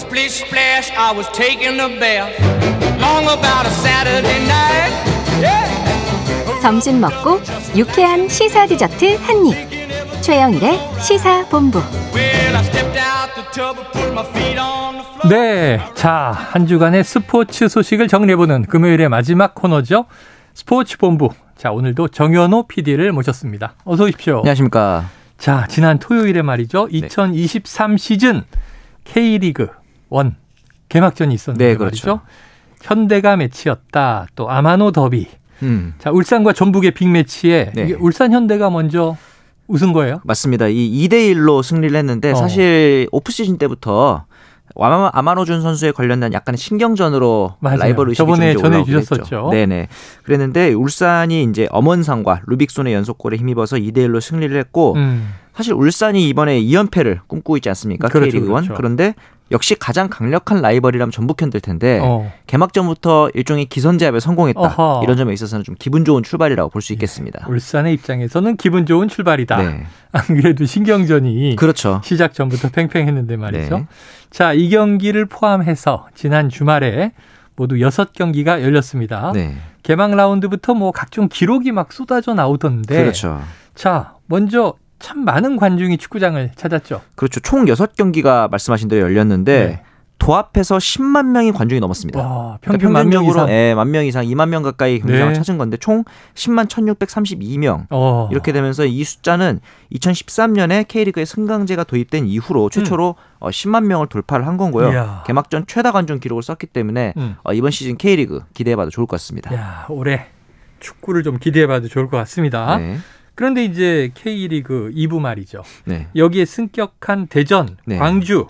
splish splash, I was taking a bath. Long about a Saturday night. Yeah. 점심 먹고 유쾌한 시사 디저트 한 입. 최영일의 시사 본부. Well, I stepped out the tub and put my feet on the floor. 네. 자, 한 주간의 스포츠 소식을 정리해보는 금요일의 마지막 코너죠. 스포츠 본부. 자, 오늘도 정현호 PD를 모셨습니다. 어서 오십시오. 안녕하십니까. 자, 지난 토요일에 말이죠. 네. 2023 시즌 K리그 1 개막전이 있었는데 네, 그렇죠. 말이죠. 현대가 매치였다. 또 아마노 더비. 음, 자, 울산과 전북의 빅매치에 네. 울산 현대가 먼저 웃은 거예요? 맞습니다. 이 2대 1로 승리를 했는데 어. 사실 오프 시즌 때부터 아마, 아마노준 선수에 관련된 약간의 신경전으로 맞아요. 라이벌 의식이 저번에 전해 주셨었죠. 했죠. 네네. 그랬는데 울산이 이제 엄원상과 루빅손의 연속골에 힘입어서 2대 1로 승리를 했고 음. 사실 울산이 이번에 2연패를 꿈꾸고 있지 않습니까? 그렇죠, K리그 1. 그렇죠. 그런데 역시 가장 강력한 라이벌이라면 전북현대일 텐데 어. 개막전부터 일종의 기선제압에 성공했다. 어허. 이런 점에 있어서는 좀 기분 좋은 출발이라고 볼 수 있겠습니다. 울산의 입장에서는 기분 좋은 출발이다. 네. 안 그래도 신경전이 그렇죠. 시작 전부터 팽팽했는데 말이죠. 네. 자, 이 경기를 포함해서 지난 주말에 모두 6경기가 열렸습니다. 네. 개막 라운드부터 뭐 각종 기록이 막 쏟아져 나오던데. 그렇죠. 자, 먼저 참 많은 관중이 축구장을 찾았죠. 그렇죠. 총 6경기가 말씀하신 대로 열렸는데 네. 도합해서 10만 명이 관중이 넘었습니다. 와, 그러니까 평균 만명 평균적으로 이상. 예, 만명 이상, 2만 명 가까이 경기장을 네. 찾은 건데 총 10만 1,632명. 어. 이렇게 되면서 이 숫자는 2013년에 K리그에 승강제가 도입된 이후로 최초로 어, 10만 명을 돌파를 한 건고요. 음. 이야. 개막전 최다 관중 기록을 썼기 때문에 음. 어, 이번 시즌 K리그 기대해봐도 좋을 것 같습니다. 야, 올해 축구를 좀 기대해봐도 좋을 것 같습니다. 네. 그런데 이제 K리그 2부 말이죠. 네. 여기에 승격한 대전, 네. 광주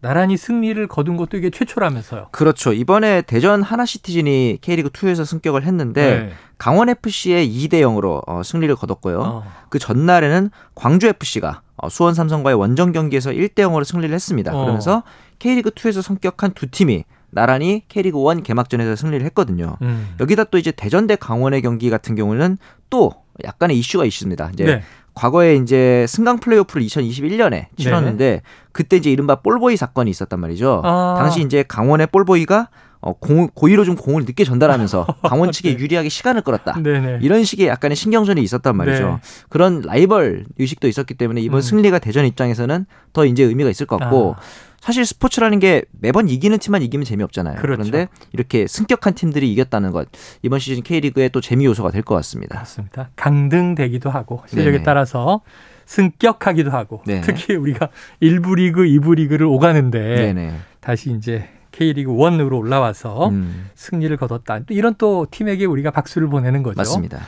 나란히 승리를 거둔 것도 이게 최초라면서요. 그렇죠. 이번에 대전 하나시티즌이 K리그 2에서 승격을 했는데 네. 강원 FC의 2대 0으로 어, 승리를 거뒀고요. 어. 그 전날에는 광주 FC가 어, 수원 삼성과의 원정 경기에서 1대 0으로 승리를 했습니다. 어. 그러면서 K리그 2에서 성격한 두 팀이 나란히 K리그 1 개막전에서 승리를 했거든요. 음. 여기다 또 이제 대전 대 강원의 경기 같은 경우는 또 약간의 이슈가 있습니다. 이제 네. 과거에 이제 승강 플레이오프를 2021년에 치렀는데 그때 이제 이른바 볼보이 사건이 있었단 말이죠. 아. 당시 이제 강원의 볼보이가 어, 공, 고의로 좀 공을 늦게 전달하면서 강원 측에 네. 유리하게 시간을 끌었다. 네네. 이런 식의 약간의 신경전이 있었단 말이죠. 네. 그런 라이벌 의식도 있었기 때문에 이번 음. 승리가 대전 입장에서는 더 이제 의미가 있을 것 같고 아. 사실 스포츠라는 게 매번 이기는 팀만 이기면 재미없잖아요. 그렇죠. 런데 이렇게 승격한 팀들이 이겼다는 것 이번 시즌 K리그의 또 재미 요소가 될 것 같습니다. 맞습니다. 강등되기도 하고 실력에 네네. 따라서 승격하기도 하고 네. 특히 우리가 1부 리그, 2부 리그를 오가는데 네네. 다시 이제 K리그 1으로 올라와서 음, 승리를 거뒀다. 또 이런 또 팀에게 우리가 박수를 보내는 거죠. 맞습니다.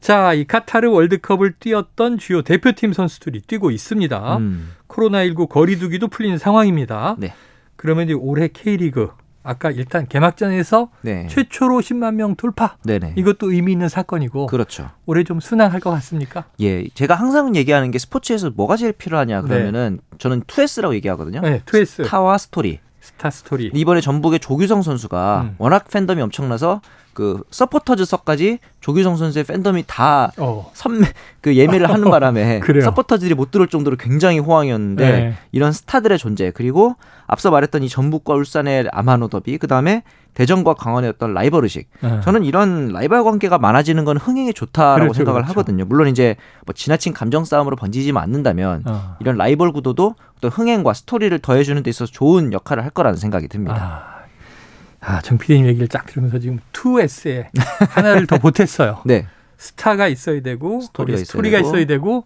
자, 이 카타르 월드컵을 뛰었던 주요 대표팀 선수들이 뛰고 있습니다. 음, 코로나19 거리두기도 풀린 상황입니다. 네. 그러면 이제 올해 K리그 아까 일단 개막전에서 네. 최초로 10만 명 돌파. 네네. 이것도 의미 있는 사건이고 그렇죠. 올해 좀 순항할 것 같습니까? 예, 제가 항상 얘기하는 게 스포츠에서 뭐가 제일 필요하냐 그러면은 저는 2S라고 얘기하거든요. 네, two S 스타와 스토리. 스타 스토리. 이번에 전북의 조규성 선수가 음. 워낙 팬덤이 엄청나서 그 서포터즈석까지 조규성 선수의 팬덤이 다 어. 선매 그 예매를 하는 바람에 그래요. 서포터들이 못 들어올 정도로 굉장히 호황이었는데 네. 이런 스타들의 존재 그리고 앞서 말했던 이 전북과 울산의 아마노 더비 그다음에 대전과 강원의 어떤 라이벌 의식 네. 저는 이런 라이벌 관계가 많아지는 건 흥행에 좋다라고 그렇죠, 생각을 그렇죠. 하거든요. 물론 이제 뭐 지나친 감정 싸움으로 번지지만 않는다면 어. 이런 라이벌 구도도 어떤 흥행과 스토리를 더해주는 데 있어서 좋은 역할을 할 거라는 생각이 듭니다. 아, 아, 정 PD님 얘기를 쫙 들으면서 지금 2S에 하나를 더 보탰어요. 네. 스타가 있어야 되고 스토리가 있어야 스토리가 되고. 있어야 되고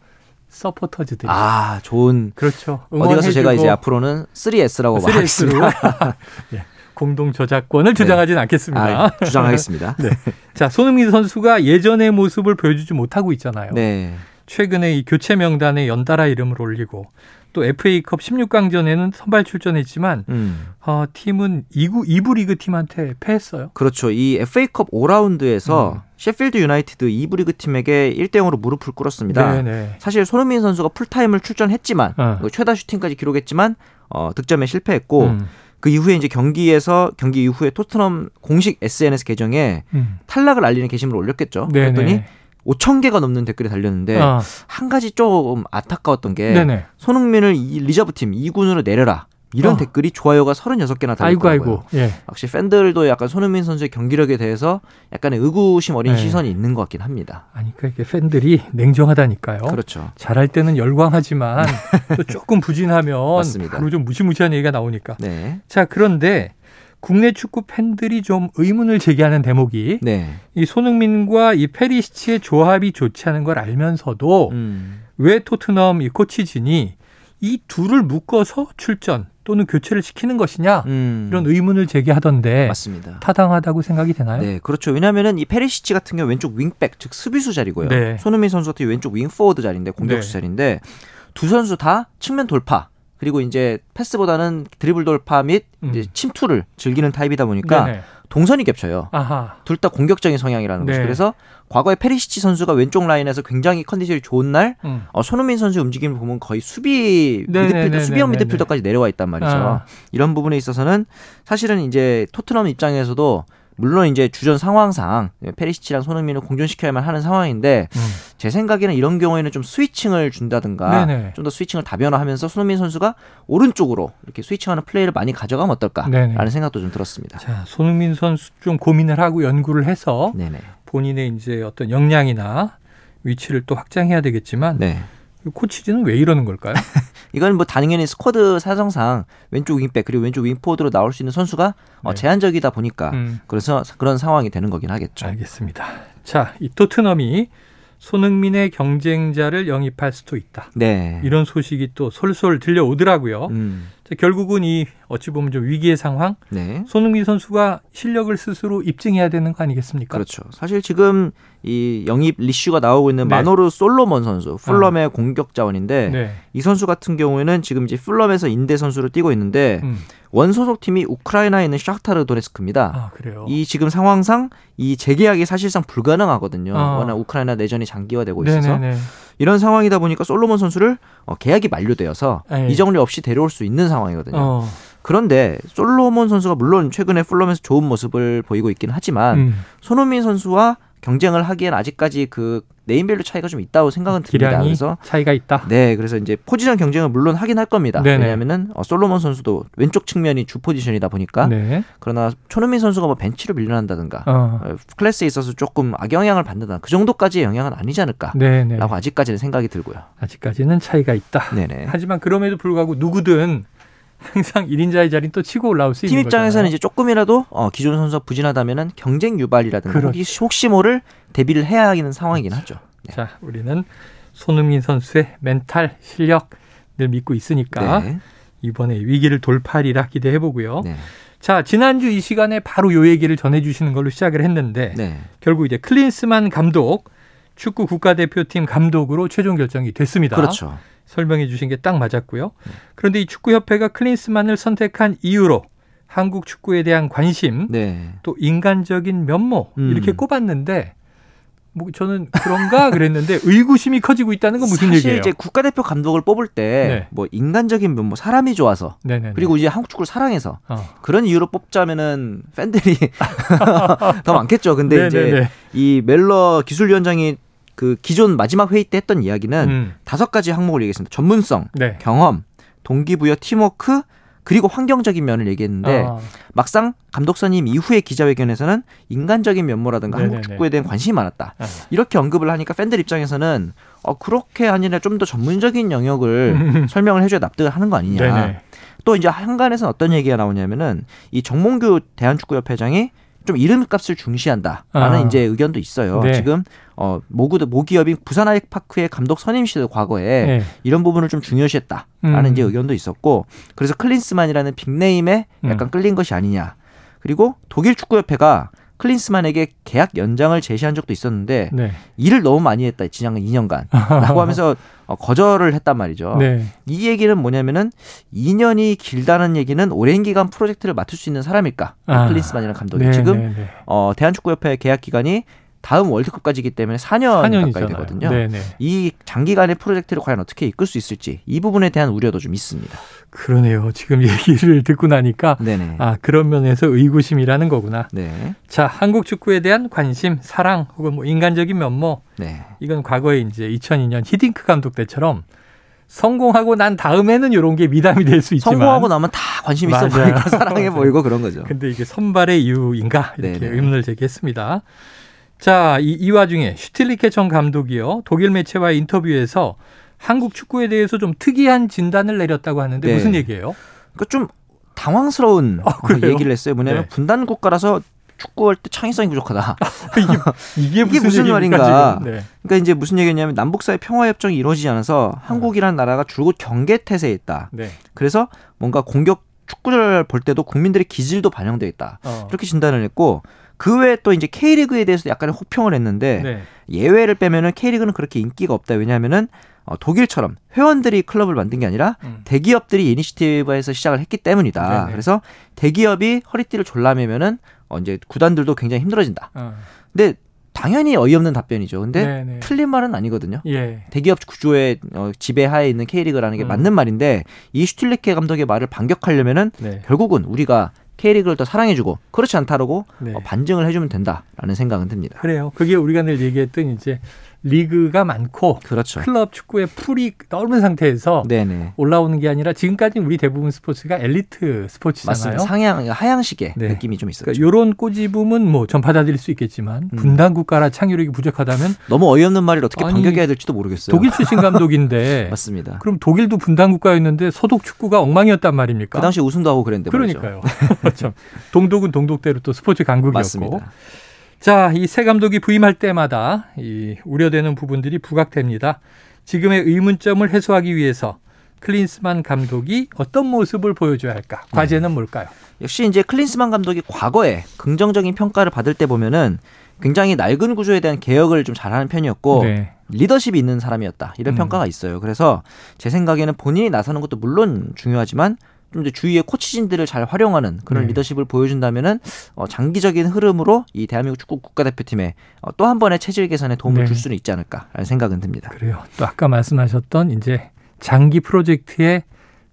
서포터즈들이 아 좋은 그렇죠. 어디 가서 제가 이제 앞으로는 3S라고 3S로 말하겠습니다. 예, 공동 저작권을 주장하지는 않겠습니다. 아, 주장하겠습니다. 네. 자, 손흥민 선수가 예전의 모습을 보여주지 못하고 있잖아요. 네. 최근에 이 교체 명단에 연달아 이름을 올리고 또 FA컵 16강전에는 선발 출전했지만 음. 어, 팀은 2구 2부 리그 팀한테 패했어요. 그렇죠. 이 FA컵 5라운드에서 음. 셰필드 유나이티드 2부 리그 팀에게 1대 0으로 무릎을 꿇었습니다. 네네. 사실 손흥민 선수가 풀타임을 출전했지만 어. 그 최다 슈팅까지 기록했지만 어, 득점에 실패했고 음, 그 이후에 이제 경기에서 경기 이후에 토트넘 공식 SNS 계정에 음. 탈락을 알리는 게시물을 올렸겠죠. 네네. 그랬더니 5천 개가 넘는 댓글이 달렸는데 어, 한 가지 좀 안타까웠던 게 네네. 손흥민을 이 reserve 팀 2군으로 내려라. 이런 어. 댓글이 좋아요가 36개나 아이고 달렸더라고요. 아이고. 예. 확실히 팬들도 약간 손흥민 선수의 경기력에 대해서 약간의 의구심 어린 네. 시선이 있는 것 같긴 합니다. 아니 그러니까 이게 팬들이 냉정하다니까요. 그렇죠. 잘할 때는 열광하지만 또 조금 부진하면 맞습니다. 바로 좀 무시무시한 얘기가 나오니까. 네. 자 그런데 국내 축구 팬들이 좀 의문을 제기하는 대목이 네. 이 손흥민과 이 페리시치의 조합이 좋지 않은 걸 알면서도 음. 왜 토트넘 이 코치진이 이 둘을 묶어서 출전 또는 교체를 시키는 것이냐 음. 이런 의문을 제기하던데 맞습니다. 타당하다고 생각이 되나요? 네, 그렇죠. 왜냐하면은 이 페리시치 같은 경우 왼쪽 윙백, 즉 수비수 자리고요. 네. 손흥민 선수 같은 경우 왼쪽 윙포워드 자리인데 공격수 네. 자리인데 두 선수 다 측면 돌파 그리고 이제 패스보다는 드리블 돌파 및 음. 침투를 즐기는 타입이다 보니까 네네. 동선이 겹쳐요. 둘 다 공격적인 성향이라는 네. 거죠. 그래서 과거에 페리시치 선수가 왼쪽 라인에서 굉장히 컨디션이 좋은 날 음. 어, 손흥민 선수의 움직임을 보면 거의 수비 네네네네네네. 미드필더, 수비형 미드필더까지 내려와 있단 말이죠. 아. 이런 부분에 있어서는 사실은 이제 토트넘 입장에서도 물론 이제 주전 상황상 페리시치랑 손흥민을 공존시켜야만 하는 상황인데 음. 제 생각에는 이런 경우에는 좀 스위칭을 준다든가. 좀 더 스위칭을 다변화하면서 손흥민 선수가 오른쪽으로 이렇게 스위칭하는 플레이를 많이 가져가면 어떨까라는 네네. 생각도 좀 들었습니다. 자 손흥민 선수 좀 고민을 하고 연구를 해서 네네. 본인의 이제 어떤 역량이나 위치를 또 확장해야 되겠지만 네. 이 코치진은 왜 이러는 걸까요? 이건 뭐 당연히 스쿼드 사정상 왼쪽 윙백 그리고 왼쪽 윙포드로 나올 수 있는 선수가 어, 네. 제한적이다 보니까 음, 그래서 그런 상황이 되는 거긴 하겠죠. 알겠습니다. 자, 이 토트넘이 손흥민의 경쟁자를 영입할 수도 있다. 네. 이런 소식이 또 솔솔 들려오더라고요. 음. 자, 결국은 이 어찌 보면 좀 위기의 상황. 네. 손흥민 선수가 실력을 스스로 입증해야 되는 거 아니겠습니까? 그렇죠. 사실 지금 이 영입 리슈가 나오고 있는 네. 마노르 솔로몬 선수, 풀럼의 공격 자원인데 네. 이 선수 같은 경우에는 지금 이제 풀럼에서 인대 선수로 뛰고 있는데 음. 원 소속 팀이 우크라이나에 있는 샤흐타르 도네츠크입니다. 아, 그래요. 이 지금 상황상 이 재계약이 사실상 불가능하거든요. 아. 워낙 우크라이나 내전이 장기화되고 있어서 네네네. 이런 상황이다 보니까 솔로몬 선수를 어, 계약이 만료되어서 에이. 이적료 없이 데려올 수 있는 상황이거든요. 어. 그런데 솔로몬 선수가 물론 최근에 풀럼에서 좋은 모습을 보이고 있긴 하지만 음. 손흥민 선수와 경쟁을 하기엔 아직까지 그 네임밸류 차이가 좀 있다고 생각은 듭니다. 그래서 차이가 있다. 네, 그래서 이제 포지션 경쟁을 물론 하긴 할 겁니다. 네네. 왜냐하면은 어, 솔로몬 선수도 왼쪽 측면이 주 포지션이다 보니까 네. 그러나 손흥민 선수가 뭐 벤치로 밀려난다든가 어. 어, 클래스에 있어서 조금 악영향을 받는다 그 정도까지의 영향은 아니지 않을까라고 네네. 아직까지는 생각이 들고요. 아직까지는 차이가 있다. 네네. 하지만 그럼에도 불구하고 누구든 항상 1인자의 자리는 또 치고 올라올 수팀 있는 입장에서는 거잖아요. 이제 조금이라도 어, 기존 선수가 부진하다면은 경쟁 유발이라든가 그렇죠. 혹시, 혹시 모를 대비를 해야 하는 상황이긴 하죠. 네. 자, 우리는 손흥민 선수의 멘탈 실력 늘 믿고 있으니까 네. 이번에 위기를 돌파하리라 기대해 보고요. 네. 자, 지난주 이 시간에 바로 요 얘기를 전해 주시는 걸로 시작을 했는데 네. 결국 이제 클린스만 감독 축구 국가대표팀 감독으로 최종 결정이 됐습니다. 그렇죠. 설명해 주신 게 딱 맞았고요. 그런데 이 축구협회가 클린스만을 선택한 이유로 한국 축구에 대한 관심, 네. 또 인간적인 면모 음. 이렇게 꼽았는데 뭐 저는 그런가 그랬는데 의구심이 커지고 있다는 건 무슨 사실 얘기예요? 이제 국가대표 감독을 뽑을 때 네. 뭐 인간적인 면모 사람이 좋아서 네네. 그리고 이제 한국 축구를 사랑해서 어. 그런 이유로 뽑자면은 팬들이 더 많겠죠. 근데 이제 네네네. 이 멜러 기술위원장이 그 기존 마지막 회의 때 했던 이야기는 음. 다섯 가지 항목을 얘기했습니다. 전문성, 네. 경험, 동기부여, 팀워크, 그리고 환경적인 면을 얘기했는데 아, 막상 감독 선임 이후의 기자회견에서는 인간적인 면모라든가 네네네. 한국 축구에 대한 관심이 많았다. 아. 이렇게 언급을 하니까 팬들 입장에서는 어, 그렇게 아니라 좀 더 전문적인 영역을 음. 설명을 해줘야 납득을 하는 거 아니냐. 네네. 또 이제 한간에서는 어떤 얘기가 나오냐면은 이 정몽규 대한축구협회장이 좀 이름값을 중시한다라는 아. 이제 의견도 있어요. 네. 지금 어 모구도 모기업인 부산 아이파크의 감독 선임 시도 과거에 네. 이런 부분을 좀 중요시했다라는 음. 이제 의견도 있었고 그래서 클린스만이라는 big name에 약간 음. 끌린 것이 아니냐. 그리고 독일 축구협회가 클린스만에게 계약 연장을 제시한 적도 있었는데 네. 일을 너무 많이 했다 지난 2년간라고 하면서 어, 거절을 했단 말이죠. 네. 이 얘기는 뭐냐면은 2년이 길다는 얘기는 오랜 기간 프로젝트를 맡을 수 있는 사람일까? 아. 클린스만이라는 감독이 네, 지금 네, 네. 어, 대한축구협회 계약 기간이 다음 월드컵까지이기 때문에 4년 가까이 4년이잖아요. 되거든요. 네네. 이 장기간의 프로젝트를 과연 어떻게 이끌 수 있을지 이 부분에 대한 우려도 좀 있습니다. 그러네요. 지금 얘기를 듣고 나니까 네네. 아 그런 면에서 의구심이라는 거구나. 네. 자, 한국 축구에 대한 관심, 사랑 혹은 뭐 인간적인 면모 네. 이건 과거에 이제 2002년 히딩크 감독 때처럼 성공하고 난 다음에는 이런 게 미담이 될 수 있지만 성공하고 나면 다 관심 있어 맞아요. 보이고 사랑해 보이고 그런 거죠. 근데 이게 선발의 이유인가 이렇게 네네. 의문을 제기했습니다. 자, 이, 이 와중에 슈틸리케 전 감독이요 독일 매체와의 인터뷰에서 한국 축구에 대해서 좀 특이한 진단을 내렸다고 하는데 네. 무슨 얘기예요? 그러니까 좀 당황스러운 아? 얘기를 했어요. 뭐냐면 네. 분단 국가라서 축구할 때 창의성이 부족하다. 이게, 이게 무슨, 말인가? 네. 그러니까 이제 무슨 얘기냐면 남북 사이 평화 협정이 이루어지지 않아서 한국이라는 나라가 줄곧 경계 태세에 있다. 네. 그래서 뭔가 공격 축구를 볼 때도 국민들의 기질도 반영돼 있다. 어. 이렇게 진단을 했고 그 외에 또 이제 K리그에 대해서 약간의 호평을 했는데 네. 예외를 빼면은 K리그는 그렇게 인기가 없다. 왜냐하면은 어, 독일처럼 회원들이 클럽을 만든 게 아니라 음. 대기업들이 이니셔티브에서 시작을 했기 때문이다. 네네. 그래서 대기업이 허리띠를 졸라매면은 어, 이제 구단들도 굉장히 힘들어진다. 어. 근데 당연히 어이없는 답변이죠. 근데 네네. 틀린 말은 아니거든요. 예. 대기업 구조의 어, 지배하에 있는 K리그라는 게 음. 맞는 말인데 이 슈틸리케 감독의 말을 반격하려면은 네. 결국은 우리가 K리그를 더 사랑해주고 그렇지 않다라고 네. 어, 반증을 해주면 된다라는 생각은 듭니다. 그래요. 그게 우리가 늘 얘기했던 이제 리그가 많고 그렇죠. 클럽 축구의 풀이 넓은 상태에서 네네. 올라오는 게 아니라 지금까지 우리 대부분 스포츠가 엘리트 스포츠잖아요. 맞습니다. 상향 하향식의 네. 느낌이 좀 있었죠. 그러니까 이런 꼬집음은 뭐 전 받아들일 수 있겠지만 음. 분단 국가라 창의력이 부족하다면 너무 어이없는 말을 어떻게 아니, 반격해야 될지도 모르겠어요. 독일 출신 감독인데 맞습니다. 그럼 독일도 분단 국가였는데 소독 축구가 엉망이었단 말입니까? 그 당시 우승도 하고 그랬는데. 그러니까요. 참 동독은 동독대로 또 스포츠 강국이었고. 맞습니다. 자, 이 새 감독이 부임할 때마다 이 우려되는 부분들이 부각됩니다. 지금의 의문점을 해소하기 위해서 클린스만 감독이 어떤 모습을 보여줘야 할까? 과제는 뭘까요? 역시 이제 클린스만 감독이 과거에 긍정적인 평가를 받을 때 보면은 굉장히 낡은 구조에 대한 개혁을 좀 잘하는 편이었고 네. 리더십이 있는 사람이었다 이런 음. 평가가 있어요. 그래서 제 생각에는 본인이 나서는 것도 물론 중요하지만 좀 이제 주위의 코치진들을 잘 활용하는 그런 네. 리더십을 보여준다면은 어, 장기적인 흐름으로 이 대한민국 축구 국가대표팀에 어, 또한 번의 체질 개선에 도움을 네. 줄 수는 있지 않을까라는 생각은 듭니다. 그래요. 또 아까 말씀하셨던 이제 장기 프로젝트에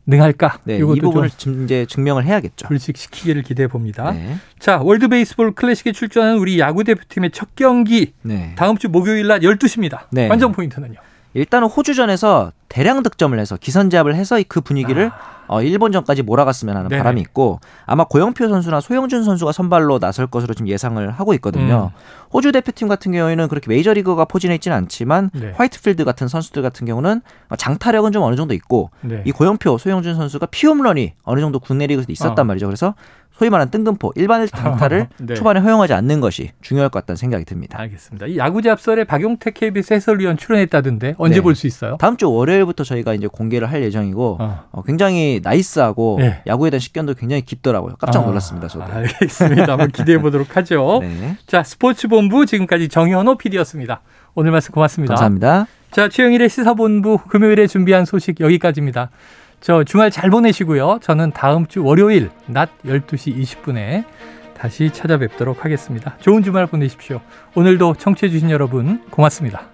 능할까? 네, 이 부분을 좀좀 이제 증명을 해야겠죠. 불식시키기를 기대해 봅니다. 네. 자, 월드 베이스볼 클래식에 출전하는 우리 야구 대표팀의 첫 경기 네. 다음 주 목요일 날 12시입니다. 네. 관전 포인트는요. 일단은 호주전에서 대량 득점을 해서 기선제압을 해서 그 분위기를 어, 일본전까지 몰아갔으면 하는 아. 네네. 바람이 있고 아마 고영표 선수나 소형준 선수가 선발로 나설 것으로 지금 예상을 하고 있거든요. 음. 호주 대표팀 같은 경우에는 그렇게 메이저리거가 포진해 있지는 않지만 네. 화이트필드 같은 선수들 같은 경우는 어, 장타력은 좀 어느 정도 있고 네. 이 고영표, 소형준 선수가 피홈런이 어느 정도 국내 리그에서 있었단 어. 말이죠. 그래서 소위 말하는 뜬금포 일발 장타를 네. 초반에 허용하지 않는 것이 중요할 것 같다는 생각이 듭니다. 알겠습니다. 이 야구 잡설에 박용택 KBS 해설위원 출연했다던데 언제 네. 볼수 있어요? 다음 주 월요일부터 저희가 이제 공개를 할 예정이고 어. 어, 굉장히 nice하고 네. 야구에 대한 식견도 굉장히 깊더라고요. 깜짝 아, 놀랐습니다. 저도. 알겠습니다. 한번 기대해 보도록 하죠. 네. 자, 스포츠본부 지금까지 정현호 PD였습니다. 오늘 말씀 고맙습니다. 감사합니다. 자, 최영일의 시사본부 금요일에 준비한 소식 여기까지입니다. 저 주말 잘 보내시고요. 저는 다음 주 월요일 낮 12시 20분에 다시 찾아뵙도록 하겠습니다. 좋은 주말 보내십시오. 오늘도 청취해주신 여러분 고맙습니다.